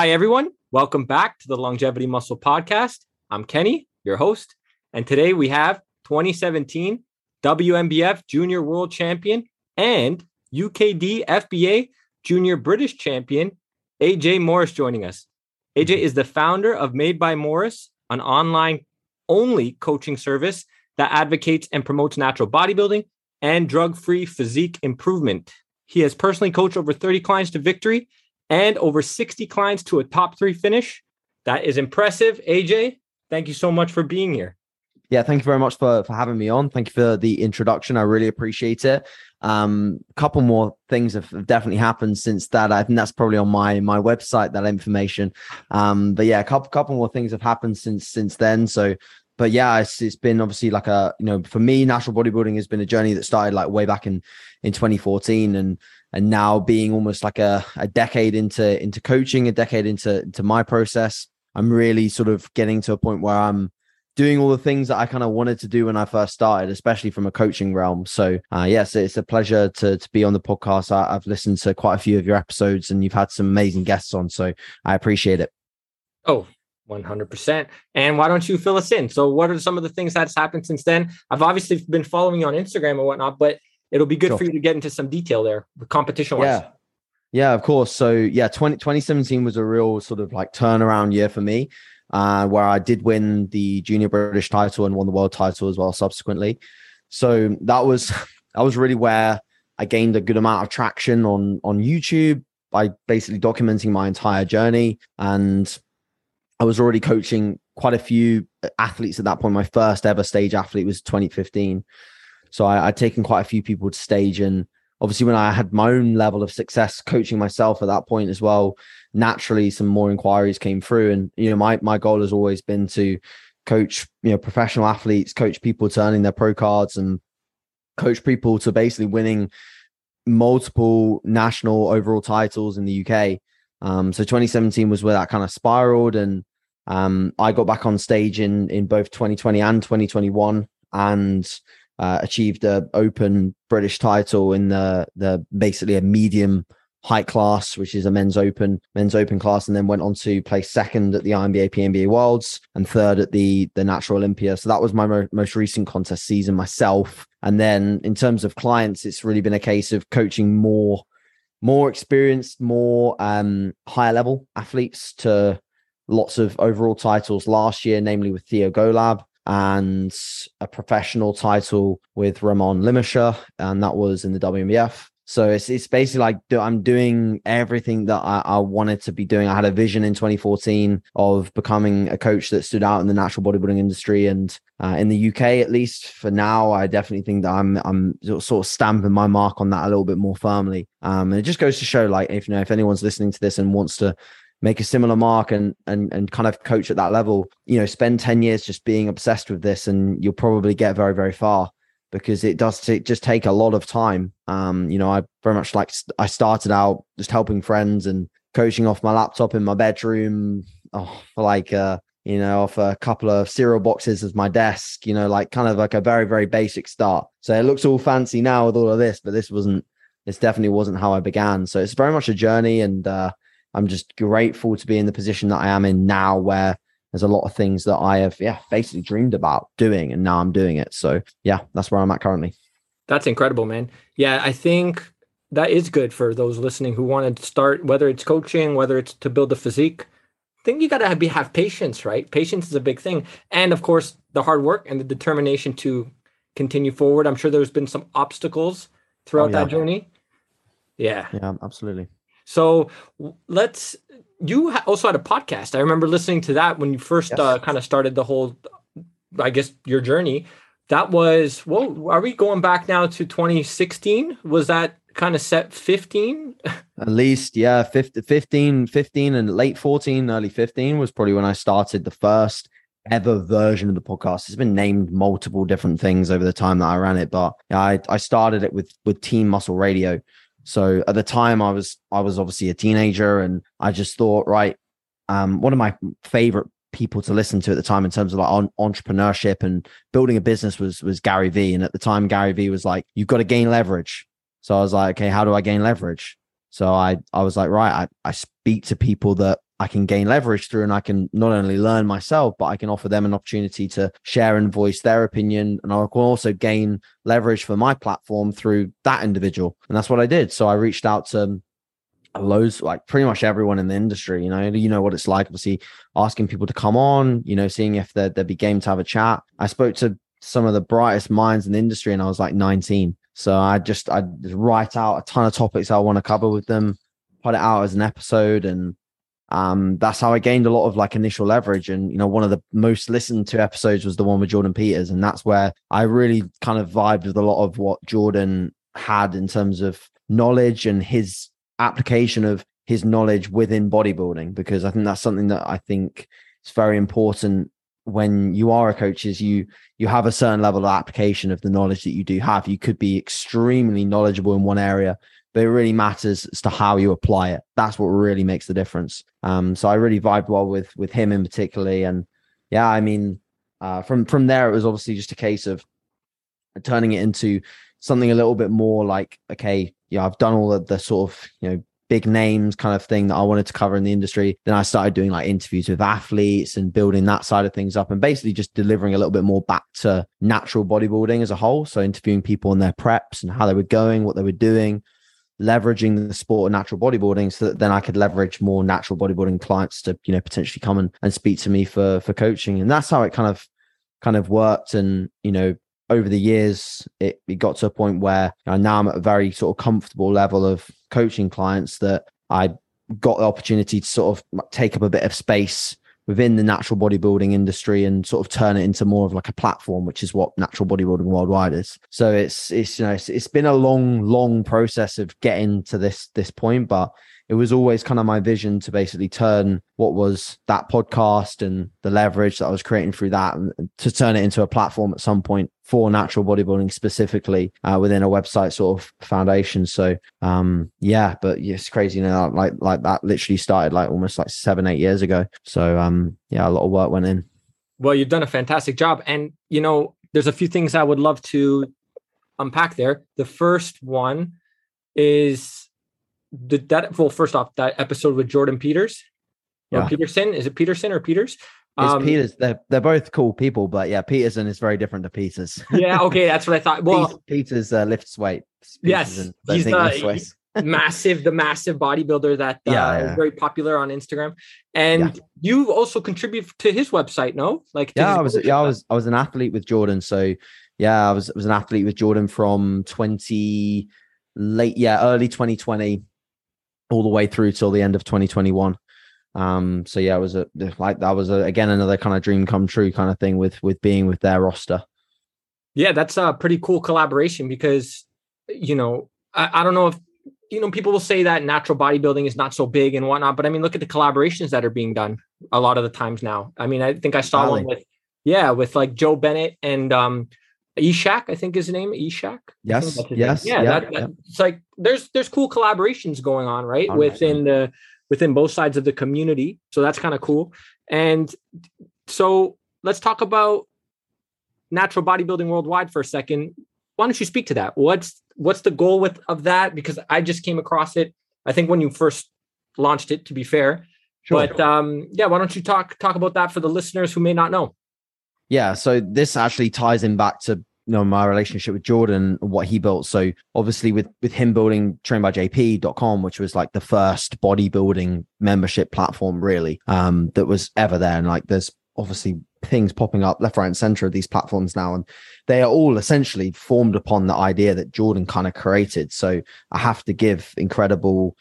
Hi, everyone. Welcome back to the Longevity Muscle Podcast. I'm Kenny, your host. And today we have 2017 WNBF Junior World Champion and UKD FBA Junior British Champion, AJ Morris, joining us. AJ is the founder of Made by Morris, an online only coaching service that advocates and promotes natural bodybuilding and drug free physique improvement. He has personally coached over 30 clients to victory and over 60 clients to a top three finish. That is impressive. AJ, thank you so much for being here. Yeah, thank you very much for, for having me on. Thank you for the introduction. I really appreciate it. Um, a couple more things have definitely happened since that. I think that's probably on my my website that information. Um, but yeah, a couple couple more things have happened since since then. So but yeah, it's, it's been obviously like a you know for me, natural bodybuilding has been a journey that started like way back in in 2014, and and now being almost like a, a decade into into coaching, a decade into into my process, I'm really sort of getting to a point where I'm doing all the things that I kind of wanted to do when I first started, especially from a coaching realm. So, uh, yes, it's a pleasure to, to be on the podcast. I, have listened to quite a few of your episodes and you've had some amazing guests on. So, I appreciate it. Oh, 100%. And why don't you fill us in? So, what are some of the things that's happened since then? I've obviously been following you on Instagram and whatnot, but it'll be good sure. for you to get into some detail there, the competition wise. Yeah. Yeah, of course. So, yeah, 20, 2017 was a real sort of like turnaround year for me, uh, where I did win the junior British title and won the world title as well subsequently. So, that was that was really where I gained a good amount of traction on on YouTube by basically documenting my entire journey and I was already coaching quite a few athletes at that point. My first ever stage athlete was 2015. So I, would taken quite a few people to stage. And obviously, when I had my own level of success coaching myself at that point as well, naturally some more inquiries came through. And, you know, my, my goal has always been to coach, you know, professional athletes, coach people turning their pro cards and coach people to basically winning multiple national overall titles in the UK. Um, so 2017 was where that kind of spiraled and um, I got back on stage in in both 2020 and 2021 and uh, achieved a open British title in the the basically a medium height class, which is a men's open men's open class, and then went on to play second at the INBA PNBA Worlds and third at the the Natural Olympia. So that was my mo- most recent contest season myself. And then in terms of clients, it's really been a case of coaching more more experienced, more um, higher level athletes to lots of overall titles last year, namely with Theo Golab and a professional title with Ramon Limasher, and that was in the WNBF. So it's it's basically like I'm doing everything that I, I, wanted to be doing. I had a vision in 2014 of becoming a coach that stood out in the natural bodybuilding industry, and uh, in the UK at least for now, I definitely think that I'm I'm sort of stamping my mark on that a little bit more firmly. Um, and it just goes to show, like if you know if anyone's listening to this and wants to make a similar mark and and and kind of coach at that level. You know spend 10 years just being obsessed with this and you'll probably get very very far because it does t- just take a lot of time. Um you know i very much like i started out just helping friends and coaching off my laptop in my bedroom oh, for like uh you know off a couple of cereal boxes as my desk you know like kind of like a very very basic start. So it looks all fancy now with all of this but this wasn't this definitely wasn't how i began. So it's very much a journey and uh I'm just grateful to be in the position that I am in now, where there's a lot of things that I have, yeah, basically dreamed about doing, and now I'm doing it. So, yeah, that's where I'm at currently. That's incredible, man. Yeah, I think that is good for those listening who want to start, whether it's coaching, whether it's to build a physique. I think you got to be have patience, right? Patience is a big thing, and of course, the hard work and the determination to continue forward. I'm sure there's been some obstacles throughout oh, yeah. that journey. Yeah, yeah, absolutely. So let's. You also had a podcast. I remember listening to that when you first yes. uh, kind of started the whole, I guess, your journey. That was well. Are we going back now to 2016? Was that kind of set 15? At least, yeah, 15, 15, 15 and late 14, early 15 was probably when I started the first ever version of the podcast. It's been named multiple different things over the time that I ran it, but I I started it with with Team Muscle Radio, so at the time, I was I was obviously a teenager, and I just thought, right, um, one of my favorite people to listen to at the time in terms of like on, entrepreneurship and building a business was was Gary Vee, and at the time, Gary Vee was like, you've got to gain leverage. So I was like, okay, how do I gain leverage? So I I was like, right, I, I speak to people that I can gain leverage through and I can not only learn myself, but I can offer them an opportunity to share and voice their opinion. And I can also gain leverage for my platform through that individual. And that's what I did. So I reached out to loads like pretty much everyone in the industry you know you know what it's like obviously asking people to come on you know seeing if there'd, be game to have a chat i spoke to some of the brightest minds in the industry and i was like 19 so i just i write out a ton of topics i want to cover with them put it out as an episode and um, that's how I gained a lot of like initial leverage. And, you know, one of the most listened to episodes was the one with Jordan Peters. And that's where I really kind of vibed with a lot of what Jordan had in terms of knowledge and his application of his knowledge within bodybuilding, because I think that's something that I think is very important when you are a coach is you you have a certain level of application of the knowledge that you do have you could be extremely knowledgeable in one area but it really matters as to how you apply it that's what really makes the difference um so i really vibed well with with him in particularly and yeah i mean uh from from there it was obviously just a case of turning it into something a little bit more like okay yeah i've done all of the sort of you know big names kind of thing that I wanted to cover in the industry. Then I started doing like interviews with athletes and building that side of things up and basically just delivering a little bit more back to natural bodybuilding as a whole. So interviewing people on their preps and how they were going, what they were doing, leveraging the sport of natural bodybuilding so that then I could leverage more natural bodybuilding clients to, you know, potentially come and, and speak to me for for coaching. And that's how it kind of kind of worked. And, you know, over the years, it, it got to a point where you know, now I'm at a very sort of comfortable level of coaching clients that I got the opportunity to sort of take up a bit of space within the natural bodybuilding industry and sort of turn it into more of like a platform, which is what natural bodybuilding worldwide is. So it's it's you know it's, it's been a long, long process of getting to this this point, but it was always kind of my vision to basically turn what was that podcast and the leverage that I was creating through that to turn it into a platform at some point for natural bodybuilding specifically uh, within a website sort of foundation. So um, yeah, but it's crazy, you know, like like that literally started like almost like seven, eight years ago. So um, yeah, a lot of work went in. Well, you've done a fantastic job. And you know, there's a few things I would love to unpack there. The first one is the that well first off that episode with jordan peters? Yeah. peterson? Is it peterson or peters? It's um, peters. They're, they're both cool people but yeah peterson is very different to peters. Yeah okay that's what i thought. Well peters uh, lifts weight. Yes he's the, massive the massive bodybuilder that uh, yeah, yeah. very popular on instagram. And yeah. you also contribute to his website no? Like yeah i was yeah i was i was an athlete with jordan so yeah i was I was an athlete with jordan from 20 late yeah early 2020 all the way through till the end of 2021 um so yeah it was a like that was a, again another kind of dream come true kind of thing with with being with their roster. Yeah that's a pretty cool collaboration because you know I, I don't know if you know people will say that natural bodybuilding is not so big and whatnot but i mean look at the collaborations that are being done a lot of the times now. I mean i think i saw one with yeah with like joe bennett and um Eshak, I think is his name. Eshak. Yes. Yes. Name. Yeah. yeah, that, yeah. it's like there's there's cool collaborations going on, right? All within right. the within both sides of the community. So that's kind of cool. And so let's talk about natural bodybuilding worldwide for a second. Why don't you speak to that? What's what's the goal with of that? Because I just came across it. I think when you first launched it, to be fair. Sure. But um, yeah, why don't you talk talk about that for the listeners who may not know? Yeah, so this actually ties in back to you know my relationship with Jordan what he built. So obviously with with him building trainbyjp.com, which was like the first bodybuilding membership platform really um that was ever there. And like there's obviously things popping up left, right, and center of these platforms now. And they are all essentially formed upon the idea that Jordan kind of created. So I have to give incredible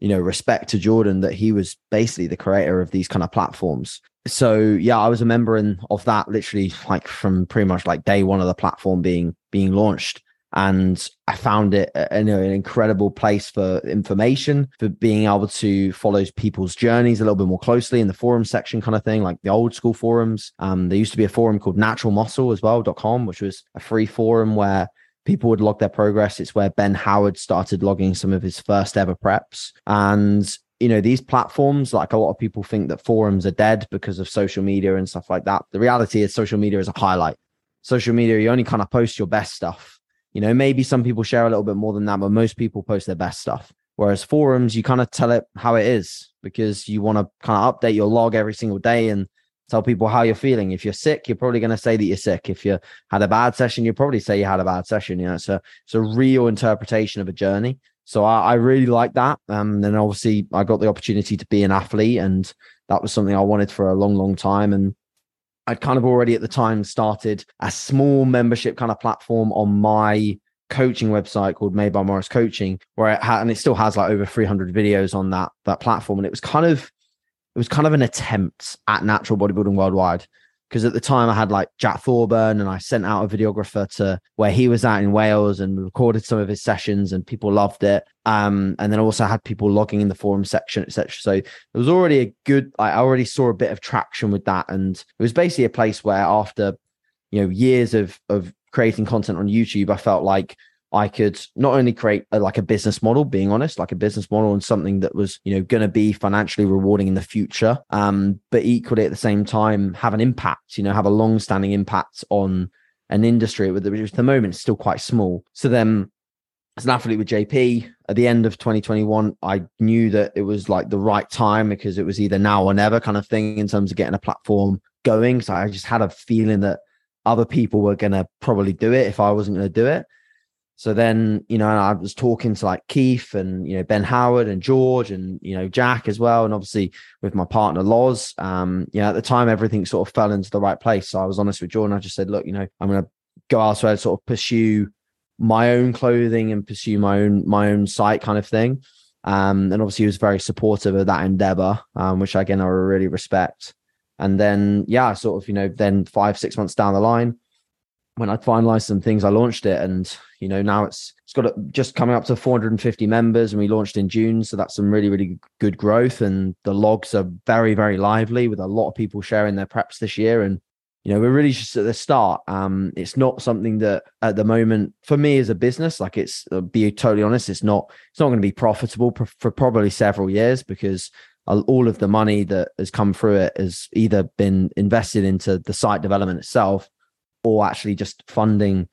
you know respect to jordan that he was basically the creator of these kind of platforms. So yeah i was a member in, of that literally like from pretty much like day one of the platform being being launched. And i found it an, an incredible place for information for being able to follow people's journeys a little bit more closely in the forum section kind of thing like the old school forums. Um there used to be a forum called natural muscle as well.com which was a free forum where people would log their progress. It's where Ben Howard started logging some of his first ever preps. And, you know, these platforms, like a lot of people think that forums are dead because of social media and stuff like that. The reality is, social media is a highlight. Social media, you only kind of post your best stuff. You know, maybe some people share a little bit more than that, but most people post their best stuff. Whereas forums, you kind of tell it how it is because you want to kind of update your log every single day and tell people how you're feeling. If you're sick, you're probably going to say that you're sick. If you had a bad session, you probably say you had a bad session. You know, it's a it's a real interpretation of a journey. So I, I really like that. Um, and obviously I got the opportunity to be an athlete, and that was something I wanted for a long, long time. And I'd kind of already at the time started a small membership kind of platform on my coaching website called Made by Morris Coaching, where it had and it still has like over 300 videos on that that platform. And it was kind of it was kind of an attempt at natural bodybuilding worldwide because at the time I had like Jack Thorburn and I sent out a videographer to where he was at in Wales and recorded some of his sessions and people loved it. Um, and then I also had people logging in the forum section, etc. So it was already a good. I already saw a bit of traction with that, and it was basically a place where after you know years of of creating content on YouTube, I felt like I could not only create a, like a business model, being honest, like a business model and something that was, you know, going to be financially rewarding in the future, um, but equally at the same time have an impact, you know, have a long standing impact on an industry which at the moment is still quite small. So then as an athlete with JP at the end of 2021, I knew that it was like the right time because it was either now or never kind of thing in terms of getting a platform going. So I just had a feeling that other people were going to probably do it if I wasn't going to do it. So then, you know, I was talking to like Keith and, you know, Ben Howard and George and, you know, Jack as well. And obviously with my partner, Loz, um, you know, at the time, everything sort of fell into the right place. So I was honest with Jordan. I just said, look, you know, I'm going to go elsewhere, sort of pursue my own clothing and pursue my own, my own site kind of thing. Um, and obviously he was very supportive of that endeavor, um, which again, I really respect. And then, yeah, sort of, you know, then five, six months down the line, when I finalized some things, I launched it, and you know now it's it's got a, just coming up to 450 members, and we launched in June, so that's some really really good growth, and the logs are very very lively with a lot of people sharing their preps this year, and you know we're really just at the start. Um, it's not something that at the moment for me as a business, like it's I'll be totally honest, it's not it's not going to be profitable for, for probably several years because all of the money that has come through it has either been invested into the site development itself or actually just funding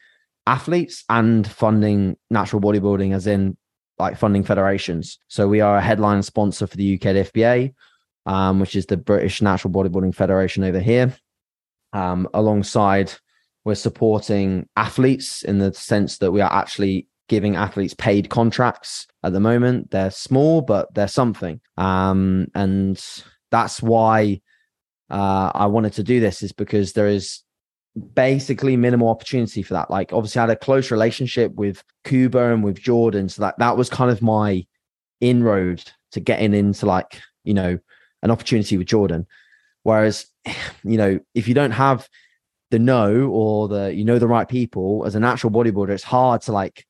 athletes and funding natural bodybuilding, as in like funding federations. So we are a headline sponsor for the UK FBA, um, which is the British Natural Bodybuilding Federation over here. Um, alongside, we're supporting athletes in the sense that we are actually giving athletes paid contracts at the moment. They're small, but they're something. Um, and that's why uh, I wanted to do this, is because there is basically minimal opportunity for that. Like obviously I had a close relationship with Kuba and with Jordan. So that that was kind of my inroad to getting into like, you know, an opportunity with Jordan. Whereas, you know, if you don't have the know or the you know the right people as a natural bodybuilder, it's hard to like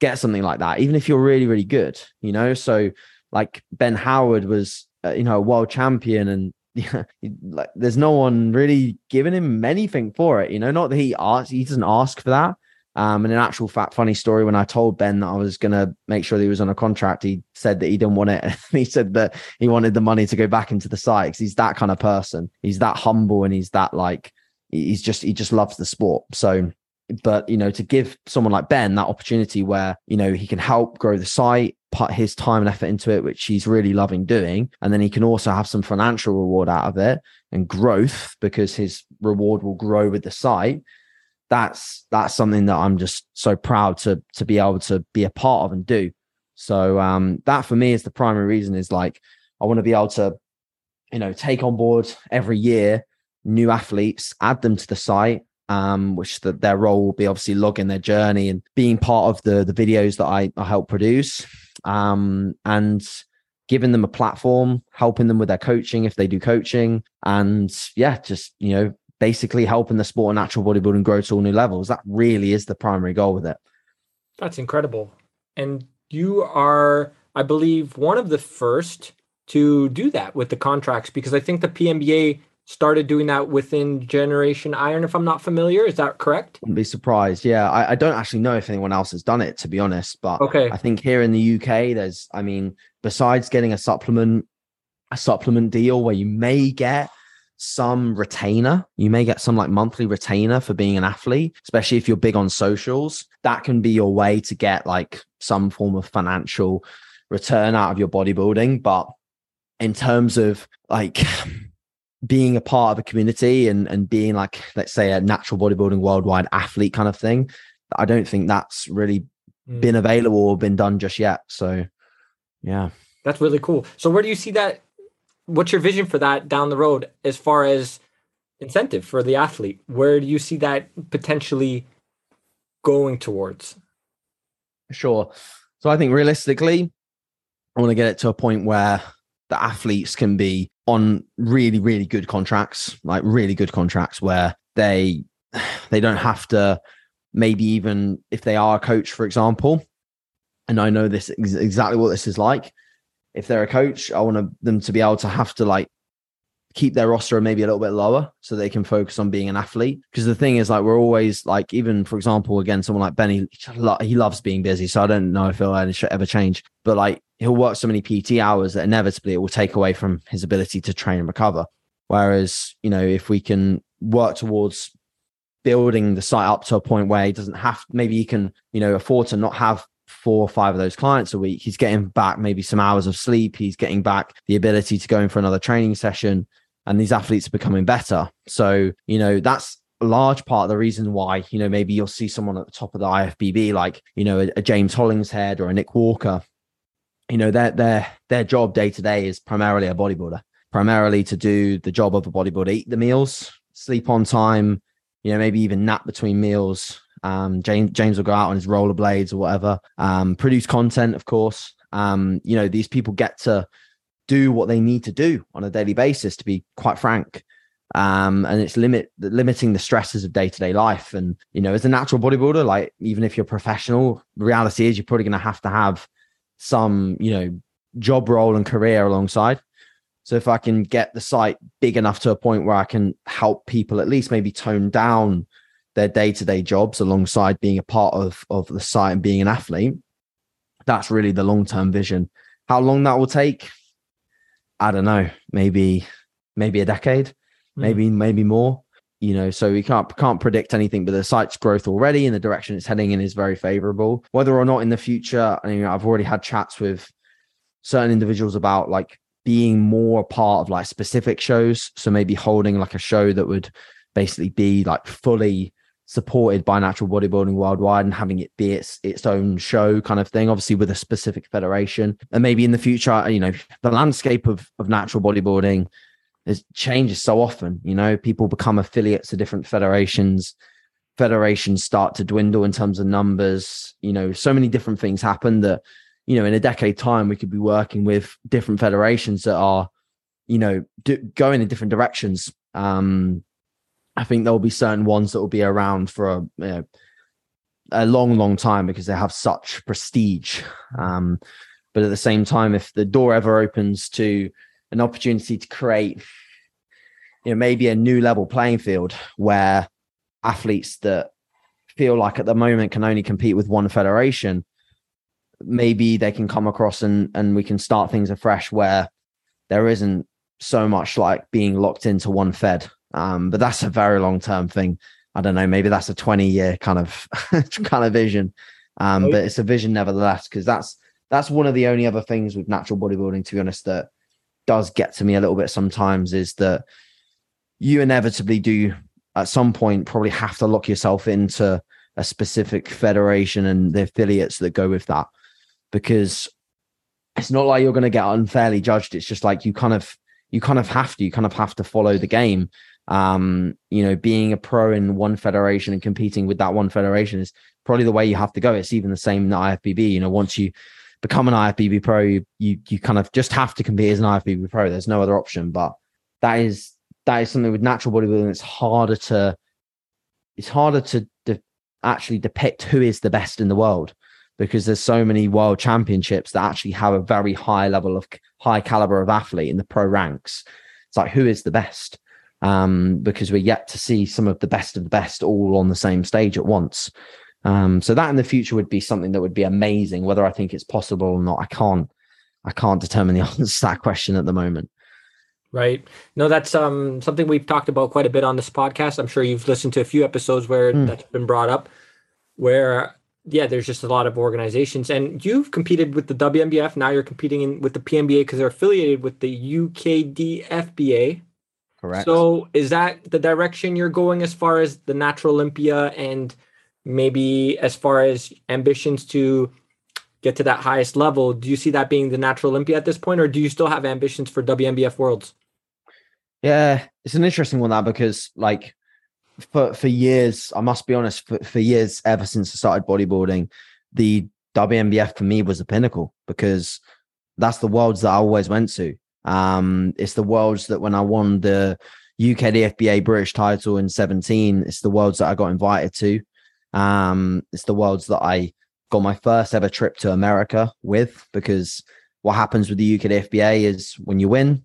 get something like that, even if you're really, really good, you know. So like Ben Howard was, uh, you know, a world champion and yeah, like there's no one really giving him anything for it. You know, not that he asks, he doesn't ask for that. Um, and an actual fact, funny story, when I told Ben that I was to make sure that he was on a contract, he said that he didn't want it. he said that he wanted the money to go back into the site because he's that kind of person. He's that humble and he's that like, he's just, he just loves the sport. So, but, you know, to give someone like Ben that opportunity where, you know, he can help grow the site, put his time and effort into it, which he's really loving doing. And then he can also have some financial reward out of it and growth because his reward will grow with the site. That's that's something that I'm just so proud to to be able to be a part of and do. So um that for me is the primary reason is like I want to be able to, you know, take on board every year new athletes, add them to the site, um, which the, their role will be obviously logging their journey and being part of the the videos that I, I help produce um, and giving them a platform, helping them with their coaching if they do coaching, and yeah, just you know, basically helping the sport of natural bodybuilding grow to all new levels. That really is the primary goal with it. That's incredible. And you are, I believe, one of the first to do that with the contracts because I think the PNBA started doing that within Generation Iron, if I'm not familiar. Is that correct? Wouldn't be surprised. Yeah. I, I, don't actually know if anyone else has done it, to be honest. But okay. I think here in the UK, there's, I mean, besides getting a supplement, a supplement deal where you may get some retainer, you may get some like monthly retainer for being an athlete, especially if you're big on socials. That can be your way to get like some form of financial return out of your bodybuilding. But in terms of like being a part of a community and and being like let's say a natural bodybuilding worldwide athlete kind of thing, I don't think that's really mm. been available or been done just yet. So yeah. That's really cool. So where do you see that what's your vision for that down the road as far as incentive for the athlete? Where do you see that potentially going towards? Sure. So I think realistically, I want to get it to a point where the athletes can be on really, really good contracts, like really good contracts where they they don't have to maybe even if they are a coach, for example. And I know this exactly what this is like. If they're a coach, I want them to be able to have to like keep their roster maybe a little bit lower so they can focus on being an athlete. Because the thing is, like, we're always like, even for example, again, someone like Benny, he loves being busy. So I don't know if he'll ever change, but like, he'll work so many PT hours that inevitably it will take away from his ability to train and recover. Whereas, you know, if we can work towards building the site up to a point where he doesn't have, maybe he can, you know, afford to not have four or five of those clients a week. He's getting back maybe some hours of sleep. He's getting back the ability to go in for another training session and these athletes are becoming better. So, you know, that's a large part of the reason why, you know, maybe you'll see someone at the top of the IFBB, like, you know, a, a James Hollingshead or a Nick Walker, you know, their their their job day to day is primarily a bodybuilder, primarily to do the job of a bodybuilder, eat the meals, sleep on time, you know, maybe even nap between meals. Um, James James will go out on his rollerblades or whatever, um, produce content, of course. Um, you know, these people get to do what they need to do on a daily basis to be quite frank um, and it's limit limiting the stresses of day-to-day life and you know as a natural bodybuilder like even if you're professional reality is you're probably going to have to have some you know job role and career alongside. So if i can get the site big enough to a point where i can help people at least maybe tone down their day-to-day jobs alongside being a part of of the site and being an athlete that's really the long-term vision. How long that will take? I don't know, maybe maybe a decade, mm. maybe maybe more. You know, so we can't can't predict anything, but the site's growth already and the direction it's heading in is very favorable. Whether or not in the future, I mean, I've already had chats with certain individuals about like being more part of like specific shows. So maybe holding like a show that would basically be like fully supported by natural bodybuilding worldwide and having it be its its own show kind of thing obviously with a specific federation and maybe in the future you know the landscape of of natural bodybuilding has changes so often you know people become affiliates of different federations federations start to dwindle in terms of numbers you know so many different things happen that you know in a decade time we could be working with different federations that are you know do, going in different directions um I think there will be certain ones that will be around for a, you know, a long, long time because they have such prestige. Um, but at the same time, if the door ever opens to an opportunity to create, you know, maybe a new level playing field where athletes that feel like at the moment can only compete with one federation, maybe they can come across and and we can start things afresh where there isn't so much like being locked into one fed um, but that's a very long term thing. I don't know, maybe that's a 20 year kind of kind of vision. Um, but it's a vision nevertheless, because that's that's one of the only other things with natural bodybuilding, to be honest, that does get to me a little bit sometimes is that you inevitably do at some point probably have to lock yourself into a specific federation and the affiliates that go with that because it's not like you're going to get unfairly judged it's just like you kind of you kind of have to you kind of have to follow the game um, you know, being a pro in one federation and competing with that one federation is probably the way you have to go. It's even the same in the IFBB. You know, once you become an IFBB pro, you you, you kind of just have to compete as an IFBB pro. There's no other option. But that is that is something with natural bodybuilding. It's harder to it's harder to de- actually depict who is the best in the world because there's so many world championships that actually have a very high level of high caliber of athlete in the pro ranks. It's like who is the best um, because we're yet to see some of the best of the best all on the same stage at once. Um, so that in the future would be something that would be amazing. Whether I think it's possible or not, I can't. I can't determine the answer to that question at the moment. Right. No, that's um, something we've talked about quite a bit on this podcast. I'm sure you've listened to a few episodes where mm. that's been brought up, where yeah, there's just a lot of organizations, and you've competed with the WNBF. Now you're competing in, with the PNBA because they're affiliated with the UKDFBA. Correct. So is that the direction you're going as far as the Natural Olympia and maybe as far as ambitions to get to that highest level? Do you see that being the Natural Olympia at this point, or do you still have ambitions for WNBF Worlds? Yeah, it's an interesting one that because like for for years, I must be honest, for, for years ever since I started bodybuilding, the WNBF for me was the pinnacle because that's the worlds that I always went to. Um, it's the worlds that when I won the UK DFBA British title in 17, it's the worlds that I got invited to. Um, it's the worlds that I got my first ever trip to America with because what happens with the UK DFBA is when you win,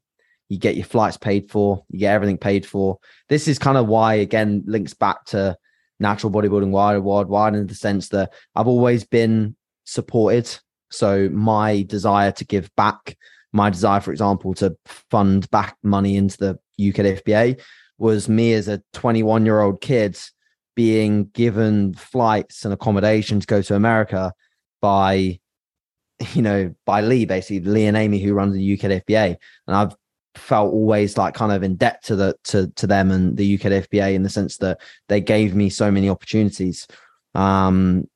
you get your flights paid for, you get everything paid for. This is kind of why, again, links back to natural bodybuilding wide, worldwide in the sense that I've always been supported. So my desire to give back, my desire, for example, to fund back money into the UK FBA was me as a 21 year old kid being given flights and accommodation to go to America by, you know, by Lee, basically Lee and Amy, who runs the UK FBA. And I've felt always like kind of in debt to the to to them and the UK FBA in the sense that they gave me so many opportunities. Um,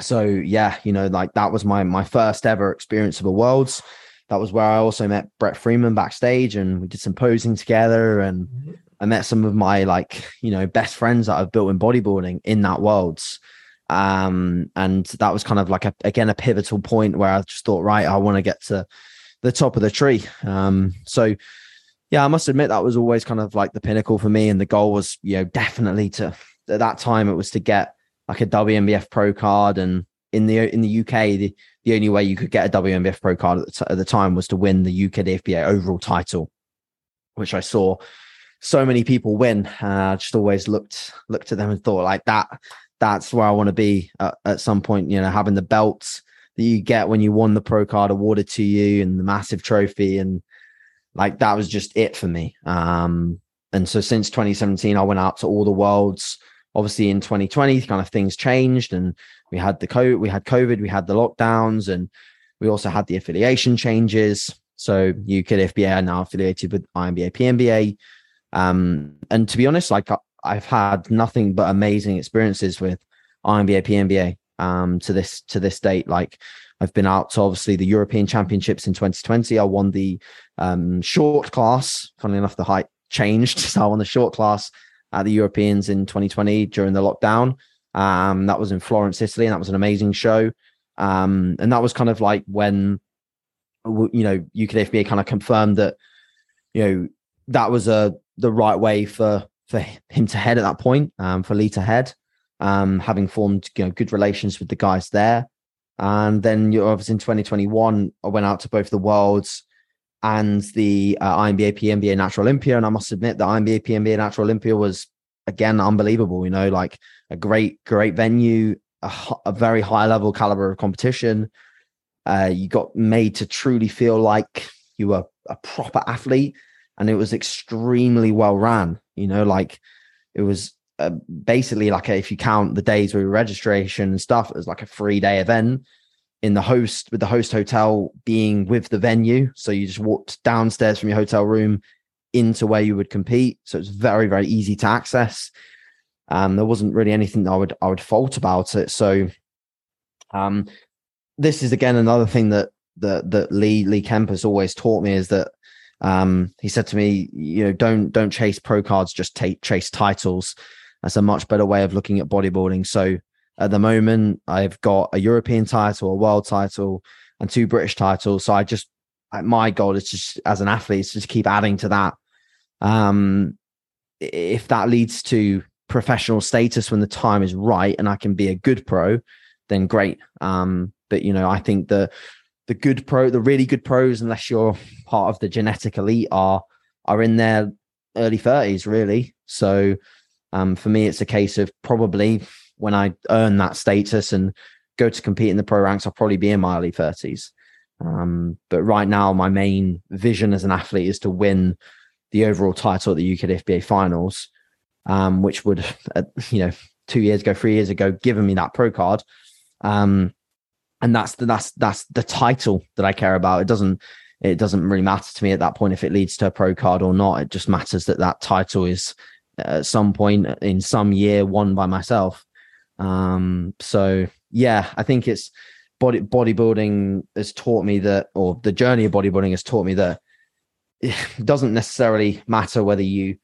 so yeah, you know, like that was my my first ever experience of a worlds. That was where I also met Brett Freeman backstage, and we did some posing together, and I met some of my like you know best friends that I've built in bodybuilding in that world. Um, and that was kind of like a again a pivotal point where I just thought, right, I want to get to the top of the tree. Um, so yeah, I must admit that was always kind of like the pinnacle for me, and the goal was you know definitely to at that time it was to get like a WNBF pro card, and in the in the UK the, the only way you could get a WNBF pro card at the, t- at the time was to win the UK DFBA overall title, which I saw so many people win. Uh, just always looked looked at them and thought like that. That's where I want to be at, at some point. You know, having the belts that you get when you won the pro card awarded to you and the massive trophy and like that was just it for me um and so since 2017 i went out to all the worlds obviously in 2020 kind of things changed and we had the covid we had covid we had the lockdowns and we also had the affiliation changes so UK FBA are now affiliated with INBA PNBA um and to be honest like I've had nothing but amazing experiences with INBA PNBA um, to this to this date. Like I've been out to obviously the European Championships in 2020. I won the um, short class. Funnily enough, the height changed, so I won the short class at the Europeans in 2020 during the lockdown. Um, that was in Florence, Italy, and that was an amazing show. Um, and that was kind of like when you know UKFBA kind of confirmed that you know that was a the right way for for him to head at that point, um, for Lee to head um, having formed you know good relations with the guys there. And then you obviously in 2021, I went out to both the Worlds and the uh, INBA PNBA Natural Olympia, and I must admit the INBA PNBA Natural Olympia was again unbelievable. You know, like a great great venue, a, a very high level caliber of competition. Uh, you got made to truly feel like you were a proper athlete, and it was extremely well ran. You know, like it was uh, basically like a, if you count the days with registration and stuff, it was like a three day event in the host with the host hotel being with the venue. So you just walked downstairs from your hotel room into where you would compete. So it's very, very easy to access. Um, there wasn't really anything I would I would fault about it. So um, this is again another thing that that that Lee Lee Kemp has always taught me is that um, he said to me, you know, don't don't chase pro cards, just take chase titles. That's a much better way of looking at bodybuilding. So at the moment, I've got a European title, a world title, and two British titles. So I just, my goal is just as an athlete, is just keep adding to that. Um, if that leads to professional status when the time is right and I can be a good pro, then great. Um, but you know, I think the the good pro, the really good pros, unless you're part of the genetic elite, are are in their early 30s, really. So um, for me, it's a case of probably when I earn that status and go to compete in the pro ranks, I'll probably be in my early 30s. Um, but right now, my main vision as an athlete is to win the overall title at the UK FBA finals, um, which would, uh, you know, two years ago, three years ago, given me that pro card, Um, and that's the that's that's the title that I care about. It doesn't it doesn't really matter to me at that point if it leads to a pro card or not. It just matters that that title is at some point in some year won by myself. Um, so yeah, I think it's body bodybuilding has taught me that, or the journey of bodybuilding has taught me that it doesn't necessarily matter whether you,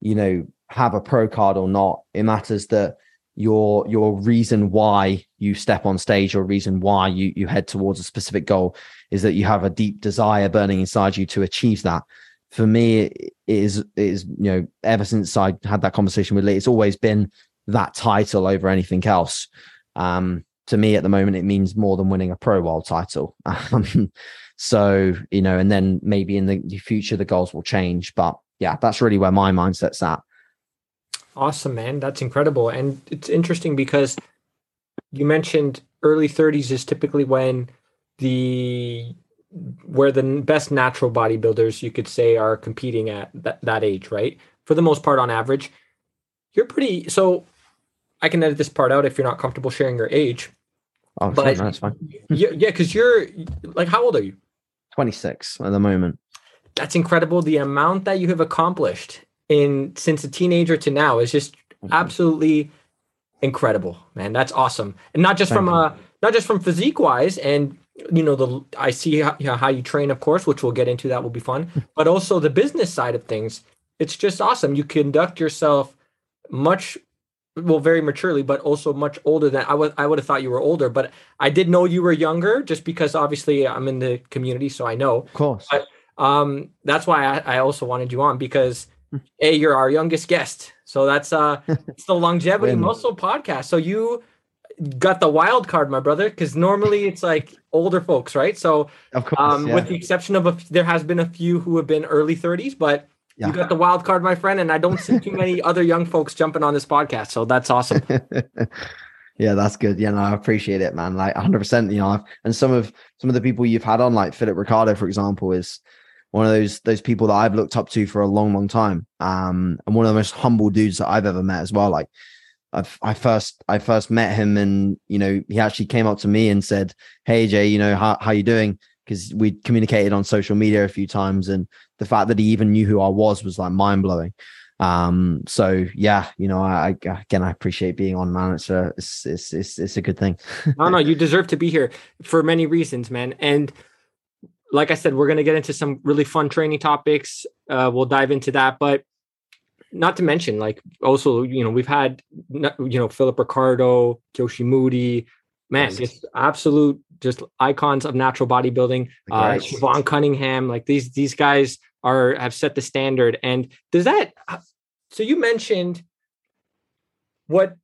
you know, have a pro card or not. It matters that your your reason why you step on stage or reason why you you head towards a specific goal is that you have a deep desire burning inside you to achieve that. For me it is it is you know ever since i had that conversation with lee it's always been that title over anything else. Um to me at the moment it means more than winning a pro world title. Um, so you know and then maybe in the future the goals will change but yeah that's really where my mindset's at Awesome, man. That's incredible. And it's interesting because you mentioned early 30s is typically when the where the best natural bodybuilders you could say are competing at that, that age, right? For the most part on average. You're pretty so I can edit this part out if you're not comfortable sharing your age. Oh, but, that's fine. yeah, yeah, because you're like, how old are you? 26 at the moment. That's incredible. The amount that you have accomplished in since a teenager to now is just mm-hmm. absolutely incredible, man. That's awesome, and not just Thank from uh not just from physique wise, and you know the I see how you, know, how you train, of course, which we'll get into. That will be fun, but also the business side of things. It's just awesome. You conduct yourself much well very maturely but also much older than i would i would have thought you were older but i did know you were younger just because obviously i'm in the community so i know of course but um that's why i, I also wanted you on because hey, you're our youngest guest. So that's uh it's the longevity muscle podcast. So you got the wild card, my brother, because normally it's like older folks, right? So of course, um, yeah. with the exception of a, there has been a few who have been early 30s, but yeah. you got the wild card, my friend, and I don't see too many other young folks jumping on this podcast. So that's awesome. yeah, that's good. Yeah, no, I appreciate it, man. Like 100. percent You know, and some of some of the people you've had on, like Philip Ricardo, for example, is one of those those people that I've looked up to for a long, long time. Um, and one of the most humble dudes that I've ever met as well. Like I've, I first I first met him, and you know he actually came up to me and said, "Hey Jay, you know how how you doing?" Because we communicated on social media a few times, and the fact that he even knew who I was was like mind blowing. Um, so yeah, you know, I, I again I appreciate being on, man. It's a it's it's it's, it's a good thing. no, no, you deserve to be here for many reasons, man. And like I said, we're going to get into some really fun training topics. Uh, we'll dive into that, but not to mention, like also, you know, we've had, you know, Philip Ricardo, Kyoshi Moody, man, just absolute, just icons of natural bodybuilding. Uh, Siobhan Cunningham, like these, these guys are have set the standard. And does that? So you mentioned what,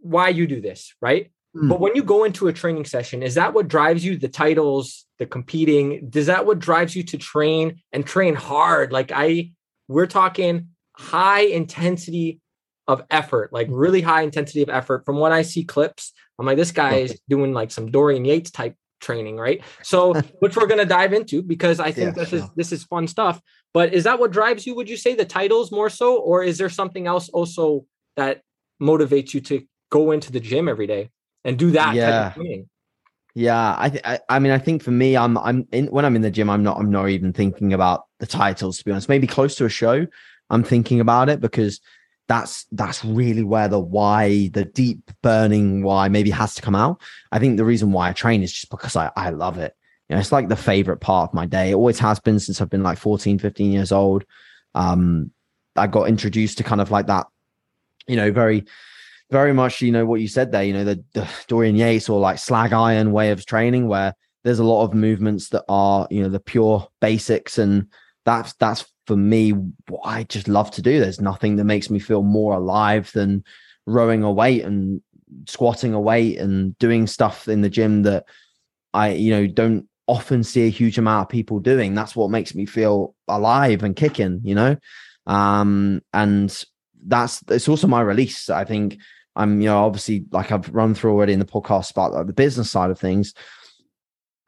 why you do this, right? Mm. But when you go into a training session, is that what drives you? The titles, the competing, does that what drives you to train and train hard? Like I, we're talking high intensity of effort, like really high intensity of effort. From what I see clips, I'm like, this guy is doing like some Dorian Yates type training, right? So, which we're gonna dive into because I think yeah, this is this is fun stuff. But is that what drives you? Would you say the titles more so, or is there something else also that motivates you to go into the gym every day? and do that yeah yeah I, th- I i mean i think for me i'm i'm in when i'm in the gym i'm not i'm not even thinking about the titles to be honest. Maybe close to a show i'm thinking about it because that's that's really where the why the deep burning why maybe has to come out. I think the reason why i train is just because i i love it. You know it's like the favorite part of my day. It always has been since i've been like 14 15 years old. Um i got introduced to kind of like that you know very very much, you know, what you said there, you know, the, the Dorian Yates or like slag iron way of training where there's a lot of movements that are, you know, the pure basics. And that's, that's for me, what I just love to do. There's nothing that makes me feel more alive than rowing a weight and squatting a weight and doing stuff in the gym that I, you know, don't often see a huge amount of people doing. That's what makes me feel alive and kicking, you know? Um, and that's it's also my release. I think I'm, you know, obviously like I've run through already in the podcast about like, the business side of things.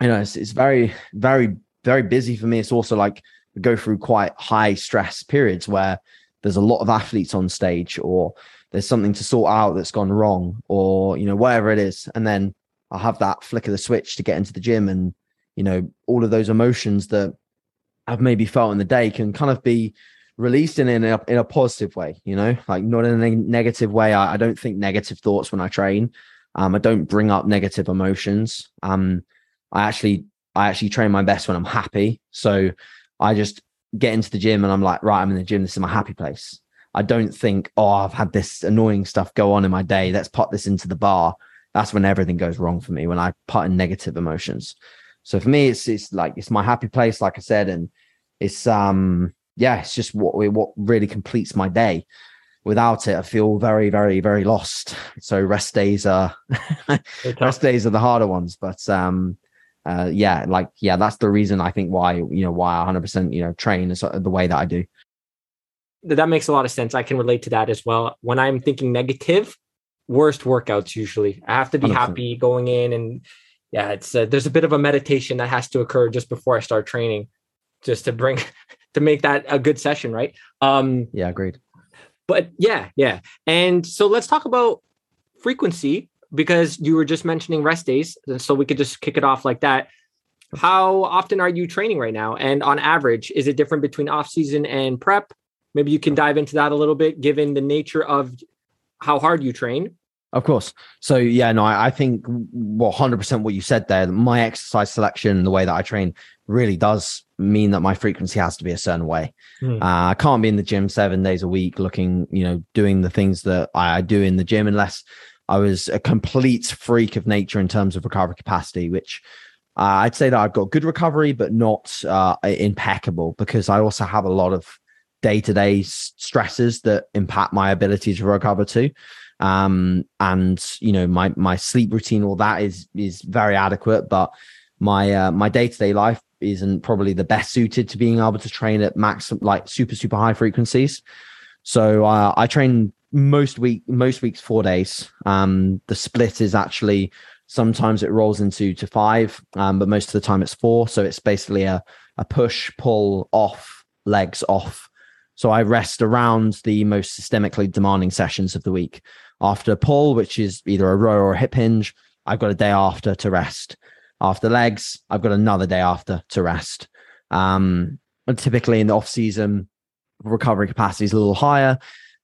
You know, it's, it's very, very, very busy for me. It's also like we go through quite high stress periods where there's a lot of athletes on stage or there's something to sort out that's gone wrong or, you know, whatever it is. And then I'll have that flick of the switch to get into the gym and you know all of those emotions that I've maybe felt in the day can kind of be released in, in a in a positive way, you know, like not in a negative way. I, I don't think negative thoughts when I train. Um, I don't bring up negative emotions. Um, I actually I actually train my best when I'm happy. So I just get into the gym and I'm like, right, I'm in the gym. This is my happy place. I don't think, oh, I've had this annoying stuff go on in my day. Let's put this into the bar. That's when everything goes wrong for me when I put in negative emotions. So for me, it's it's like it's my happy place, like I said, and it's um yeah, it's just what what really completes my day. Without it, I feel very, very, very lost. So rest days are rest days are the harder ones, but um uh, yeah, like yeah, that's the reason I think why you know why I 100 percent you know train the way that I do. That makes a lot of sense. I can relate to that as well. When I'm thinking negative, worst workouts usually. I have to be 100%. happy going in, and yeah, it's uh, there's a bit of a meditation that has to occur just before I start training, just to bring to make that a good session, right? Um, yeah, agreed. But yeah, yeah, and so let's talk about frequency because you were just mentioning rest days, so we could just kick it off like that. How often are you training right now? And on average, is it different between off season and prep? Maybe you can dive into that a little bit, given the nature of how hard you train. Of course. So yeah, no, I, I think well, hundred percent what you said there. My exercise selection, the way that I train, really does mean that my frequency has to be a certain way. Mm. Uh, I can't be in the gym seven days a week, looking, you know, doing the things that I do in the gym, unless I was a complete freak of nature in terms of recovery capacity, which uh, I'd say that I've got good recovery, but not uh, impeccable because I also have a lot of day to day stresses that impact my ability to recover too. Um, and you know, my my sleep routine, all that is is very adequate, but my uh, my day to day life isn't probably the best suited to being able to train at max like super super high frequencies. So uh, I train most week most weeks four days. Um the split is actually sometimes it rolls into to five um but most of the time it's four. So it's basically a a push pull off legs off. So i rest around the most systemically demanding sessions of the week. After pull which is either a row or a hip hinge i've got a day after to rest after legs i've got another day after to rest um typically in the off season recovery capacity is a little higher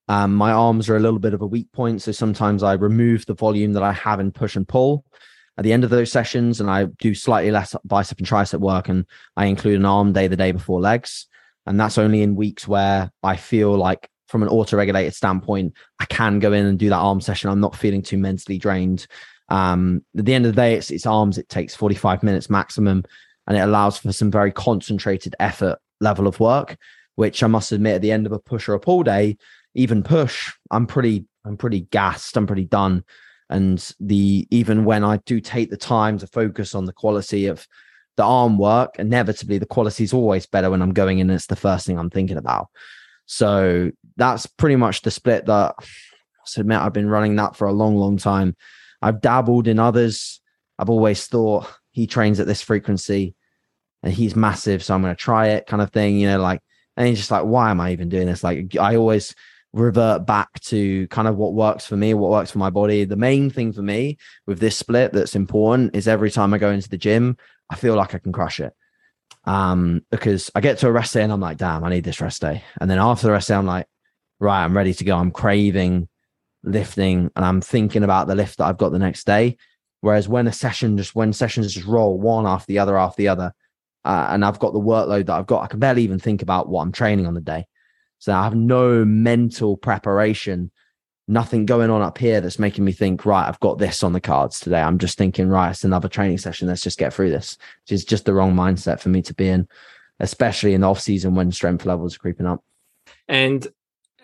um, my arms are a little bit of a weak point. So sometimes I remove the volume that I have in push and pull at the end of those sessions and I do slightly less bicep and tricep work and I include an arm day the day before legs. And that's only in weeks where I feel like from an auto-regulated standpoint, I can go in and do that arm session. I'm not feeling too mentally drained. Um, at the end of the day, it's, it's arms. It takes 45 minutes maximum, and it allows for some very concentrated effort level of work, which I must admit, at the end of a push or a pull day, even push, I'm pretty, I'm pretty gassed. I'm pretty done. And the even when I do take the time to focus on the quality of the arm work, inevitably the quality is always better when I'm going in. it's the first thing I'm thinking about. So that's pretty much the split that I admit I've been running that for a long, long time. I've dabbled in others. I've always thought he trains at this frequency and he's massive, so I'm going to try it, kind of thing. You know, like, and he's just like, why am I even doing this? Like, I always revert back to kind of what works for me, what works for my body. The main thing for me with this split that's important is every time I go into the gym, I feel like I can crush it. Um, because I get to a rest day and I'm like, damn, I need this rest day. And then after the rest day, I'm like, right, I'm ready to go. I'm craving lifting and I'm thinking about the lift that I've got the next day. Whereas when a session just when sessions just roll one after the other after the other, uh, and I've got the workload that I've got, I can barely even think about what I'm training on the day. So I have no mental preparation, nothing going on up here that's making me think, right, I've got this on the cards today. I'm just thinking, right, it's another training session. Let's just get through this, which is just the wrong mindset for me to be in, especially in the off season when strength levels are creeping up. And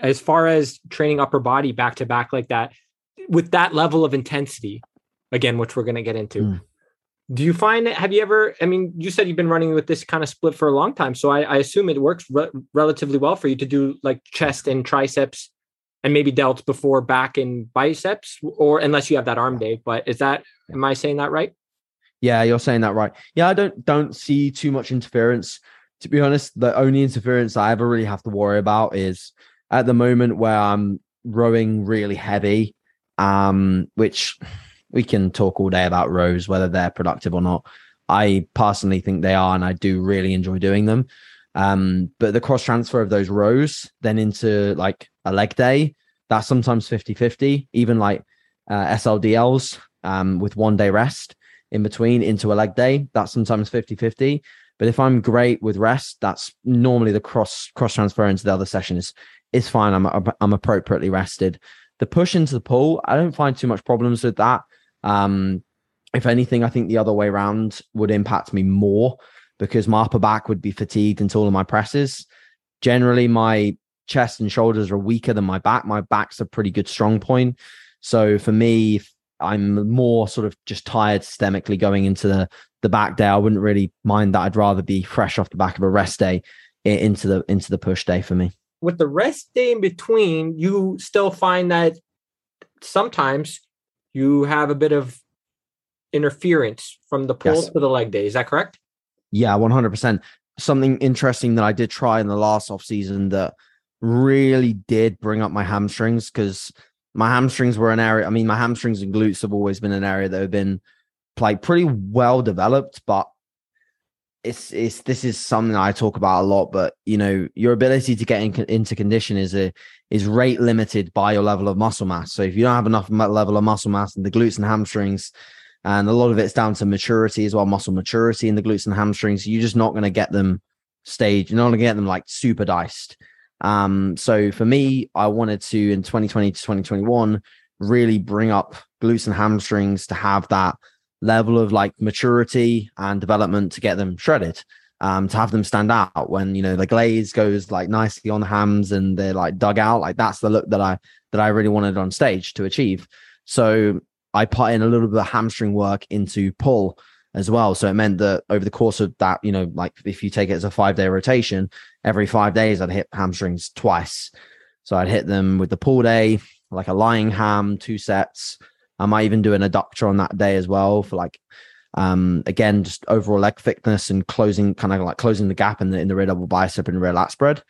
as far as training upper body back to back like that, with that level of intensity, again, which we're going to get into, mm. Do you find that have you ever i mean you said you've been running with this kind of split for a long time so i, I assume it works re- relatively well for you to do like chest and triceps and maybe delts before back and biceps or unless you have that arm day but is that am i saying that right? Yeah you're saying that right. Yeah i don't don't see too much interference. To be honest the only interference i ever really have to worry about is at the moment where i'm rowing really heavy um which we can talk all day about rows, whether they're productive or not. I personally think they are, and I do really enjoy doing them. Um, but the cross transfer of those rows then into like a leg day, that's sometimes 50 50, even like uh, SLDLs um, with one day rest in between into a leg day, that's sometimes 50 50. But if I'm great with rest, that's normally the cross cross transfer into the other session is is fine. I'm I'm appropriately rested. The push into the pull, I don't find too much problems with that. Um, if anything, I think the other way around would impact me more because my upper back would be fatigued into all of my presses. Generally, my chest and shoulders are weaker than my back. My back's a pretty good strong point. So for me, I'm more sort of just tired systemically going into the, the back day. I wouldn't really mind that. I'd rather be fresh off the back of a rest day into the into the push day for me. With the rest day in between, you still find that sometimes you have a bit of interference from the pull yes. to the leg day. Is that correct? Yeah, 100%. Something interesting that I did try in the last off season that really did bring up my hamstrings because my hamstrings were an area. I mean, my hamstrings and glutes have always been an area that have been like pretty well developed, but it's it's this is something I talk about a lot. But you know, your ability to get in, into condition is a is rate limited by your level of muscle mass. So if you don't have enough level of muscle mass in the glutes and hamstrings, and a lot of it's down to maturity as well, muscle maturity in the glutes and hamstrings. You're just not going to get them staged. You're not going to get them like super diced. Um, so for me, I wanted to in 2020 to 2021 really bring up glutes and hamstrings to have that level of like maturity and development to get them shredded. Um, to have them stand out when you know the glaze goes like nicely on the hams and they're like dug out, like that's the look that I that I really wanted on stage to achieve. So I put in a little bit of hamstring work into pull as well. So it meant that over the course of that, you know, like if you take it as a five day rotation, every five days I'd hit hamstrings twice. So I'd hit them with the pull day, like a lying ham, two sets. I might even do an adductor on that day as well for like, um, again, just overall leg thickness and closing, kind of like closing the gap in the in the rear double bicep and rear lat spread.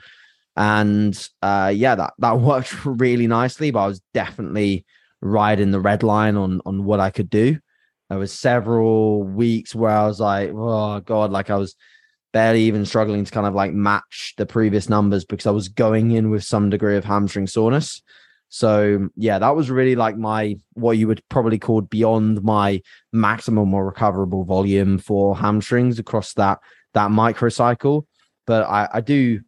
And uh, yeah, that that worked really nicely. But I was definitely riding the red line on on what I could do. There was several weeks where I was like, oh god, like I was barely even struggling to kind of like match the previous numbers because I was going in with some degree of hamstring soreness. So yeah, that was really like my what you would probably call beyond my maximum or recoverable volume for hamstrings across that that microcycle. But I, I do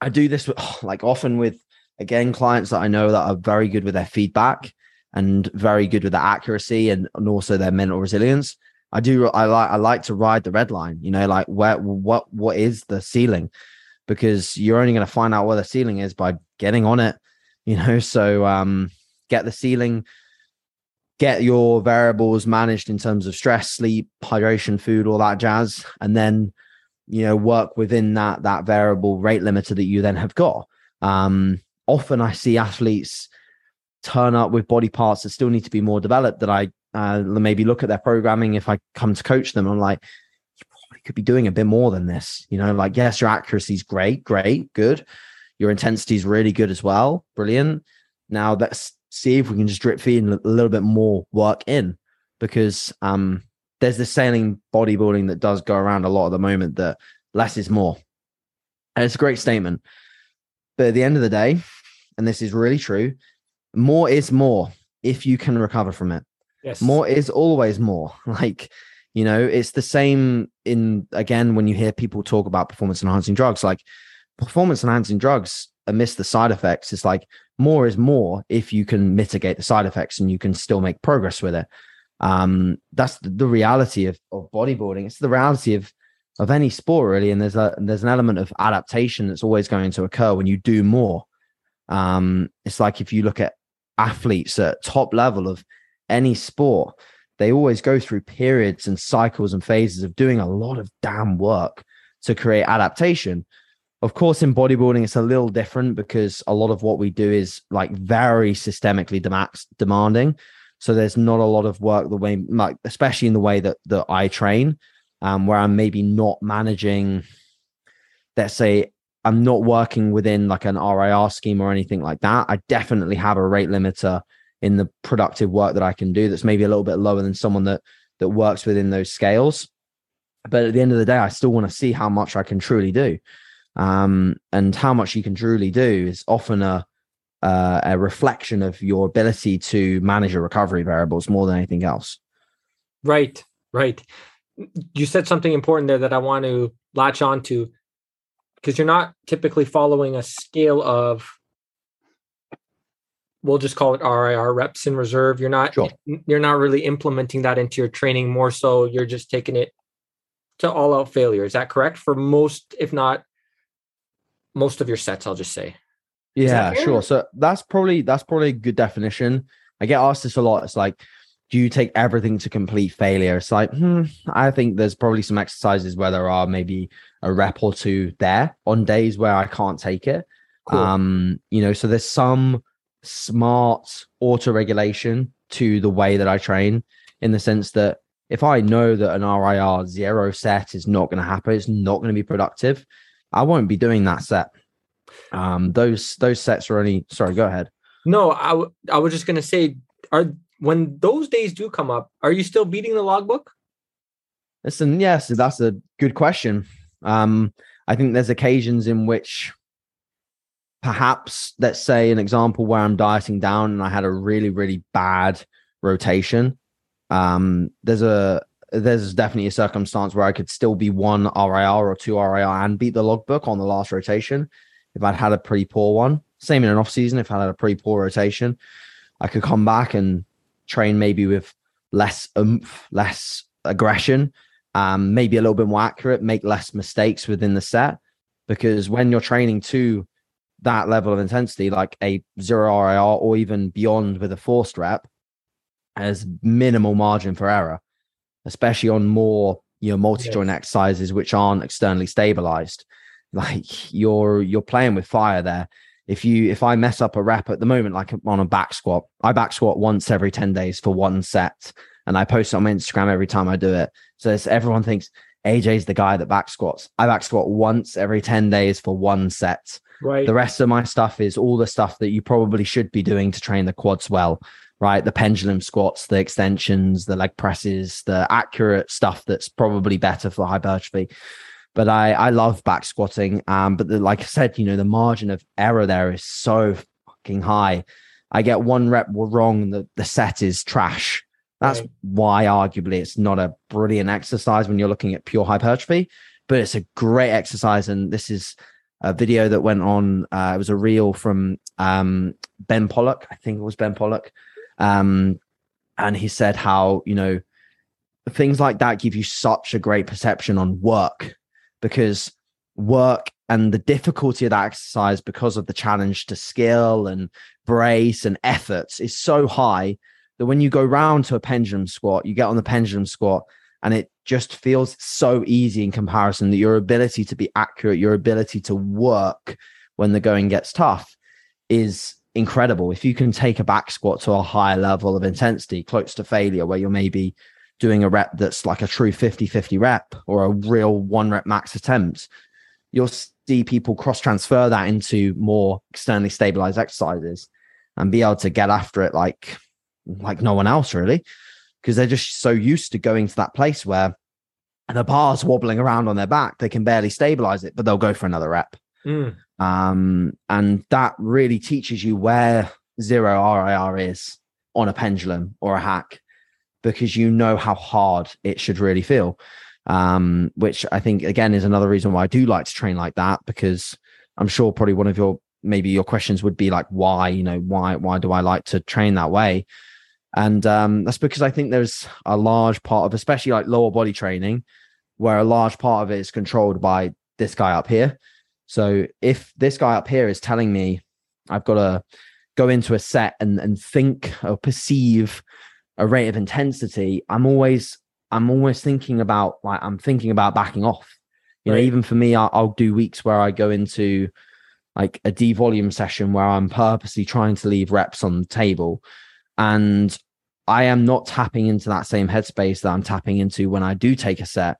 I do this like often with again clients that I know that are very good with their feedback and very good with their accuracy and, and also their mental resilience. I do I like I like to ride the red line, you know, like where what what is the ceiling? Because you're only going to find out where the ceiling is by getting on it, you know. So um get the ceiling, get your variables managed in terms of stress, sleep, hydration, food, all that jazz, and then you know work within that that variable rate limiter that you then have got. Um often I see athletes turn up with body parts that still need to be more developed that I uh, maybe look at their programming if I come to coach them. I'm like, you probably could be doing a bit more than this. You know, like, yes, your accuracy is great, great, good. Your intensity is really good as well. Brilliant. Now let's see if we can just drip feed a little bit more work in because um, there's this sailing bodybuilding that does go around a lot at the moment that less is more. And it's a great statement. But at the end of the day, and this is really true, more is more if you can recover from it. Yes. More is always more. Like, you know, it's the same in again when you hear people talk about performance enhancing drugs, like performance enhancing drugs amidst the side effects, it's like more is more if you can mitigate the side effects and you can still make progress with it. Um, that's the, reality of, of bodybuilding. It's the reality of of any sport really and there's a there's an element of adaptation that's always going to occur when you do more um it's like if you look at athletes at top level of any sport they always go through periods and cycles and phases of doing a lot of damn work to create adaptation of course in bodybuilding it's a little different because a lot of what we do is like very systemically demanding so there's not a lot of work the way like especially in the way that that i train um, where I'm maybe not managing, let's say, I'm not working within like an RIR scheme or anything like that. I definitely have a rate limiter in the productive work that I can do that's maybe a little bit lower than someone that that works within those scales. But at the end of the day, I still want to see how much I can truly do. Um, and how much you can truly do is often a uh, a reflection of your ability to manage your recovery variables more than anything else. Right, right. You said something important there that I want to latch on to because you're not typically following a scale of we'll just call it RIR reps in reserve. You're not sure. you're not really implementing that into your training more so you're just taking it to all out failure. Is that correct for most if not most of your sets I'll just say. Yeah, sure. So that's probably that's probably a good definition. I get asked this a lot. It's like do you take everything to complete failure? It's like, hmm, I think there's probably some exercises where there are maybe a rep or two there on days where I can't take it. Cool. Um, you know, so there's some smart auto regulation to the way that I train in the sense that if I know that an RIR zero set is not going to happen, it's not going to be productive, I won't be doing that set. Um, those those sets are only. Sorry, go ahead. No, I, w- I was just going to say, are when those days do come up, are you still beating the logbook? Listen, yes, that's a good question. Um, I think there's occasions in which perhaps let's say an example where I'm dieting down and I had a really, really bad rotation. Um, there's a there's definitely a circumstance where I could still be one RIR or two RIR and beat the logbook on the last rotation if I'd had a pretty poor one. Same in an off season, if I had a pretty poor rotation, I could come back and train maybe with less oomph, less aggression, um, maybe a little bit more accurate, make less mistakes within the set. Because when you're training to that level of intensity, like a zero RIR or even beyond with a forced rep, has minimal margin for error, especially on more you know multi-joint yes. exercises which aren't externally stabilized. Like you're you're playing with fire there. If you if I mess up a rep at the moment, like on a back squat, I back squat once every 10 days for one set. And I post it on my Instagram every time I do it. So everyone thinks AJ's the guy that back squats. I back squat once every 10 days for one set. Right. The rest of my stuff is all the stuff that you probably should be doing to train the quads well, right? The pendulum squats, the extensions, the leg presses, the accurate stuff that's probably better for hypertrophy. But I I love back squatting. Um, but the, like I said, you know, the margin of error there is so fucking high. I get one rep wrong, the, the set is trash. That's right. why arguably it's not a brilliant exercise when you're looking at pure hypertrophy, but it's a great exercise. And this is a video that went on. Uh, it was a reel from um, Ben Pollack. I think it was Ben Pollack. Um, and he said how, you know, things like that give you such a great perception on work because work and the difficulty of that exercise because of the challenge to skill and brace and efforts is so high that when you go round to a pendulum squat, you get on the pendulum squat and it just feels so easy in comparison that your ability to be accurate, your ability to work when the going gets tough is incredible. If you can take a back squat to a higher level of intensity, close to failure, where you're maybe doing a rep that's like a true 50 50 rep or a real one rep max attempt, you'll see people cross transfer that into more externally stabilized exercises and be able to get after it like like no one else really because they're just so used to going to that place where the bar's wobbling around on their back, they can barely stabilize it, but they'll go for another rep. Mm. Um, and that really teaches you where zero RIR is on a pendulum or a hack because you know how hard it should really feel. Um, which I think again is another reason why I do like to train like that because I'm sure probably one of your maybe your questions would be like why you know why why do I like to train that way and um, that's because I think there's a large part of, especially like lower body training, where a large part of it is controlled by this guy up here. So if this guy up here is telling me I've got to go into a set and, and think or perceive a rate of intensity, I'm always I'm always thinking about like I'm thinking about backing off. You right. know, even for me, I'll, I'll do weeks where I go into like a D volume session where I'm purposely trying to leave reps on the table and I am not tapping into that same headspace that I'm tapping into when I do take a set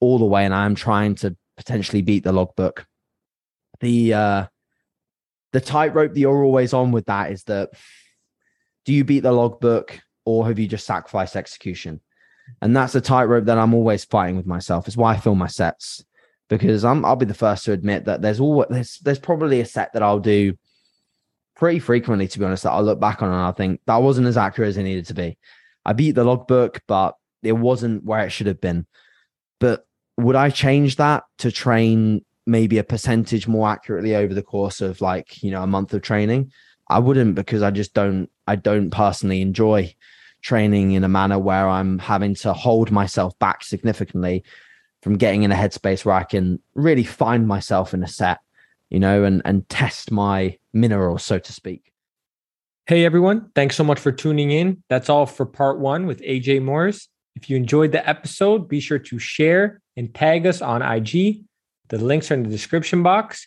all the way and I'm trying to potentially beat the logbook. The uh the tightrope that you're always on with that is that do you beat the logbook or have you just sacrificed execution? And that's a tightrope that I'm always fighting with myself. It's why I film my sets because I'm I'll be the first to admit that there's all there's there's probably a set that I'll do pretty frequently, to be honest, that I'll look back on and I think that wasn't as accurate as it needed to be. I beat the logbook, but it wasn't where it should have been. But would I change that to train maybe a percentage more accurately over the course of like, you know, a month of training? I wouldn't because I just don't I don't personally enjoy training in a manner where I'm having to hold myself back significantly from getting in a headspace where I can really find myself in a set, you know, and and test my minerals, so to speak. Hey everyone, thanks so much for tuning in. That's all for part one with AJ Morris. If you enjoyed the episode, be sure to share and tag us on IG. The links are in the description box.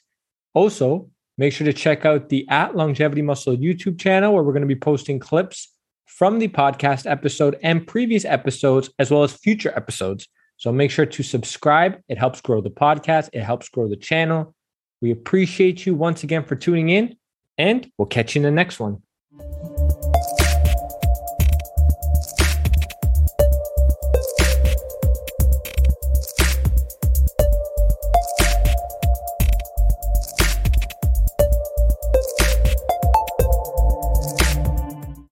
Also, make sure to check out the at Longevity Muscle YouTube channel where we're going to be posting clips from the podcast episode and previous episodes, as well as future episodes. So make sure to subscribe. It helps grow the podcast, it helps grow the channel. We appreciate you once again for tuning in, and we'll catch you in the next one.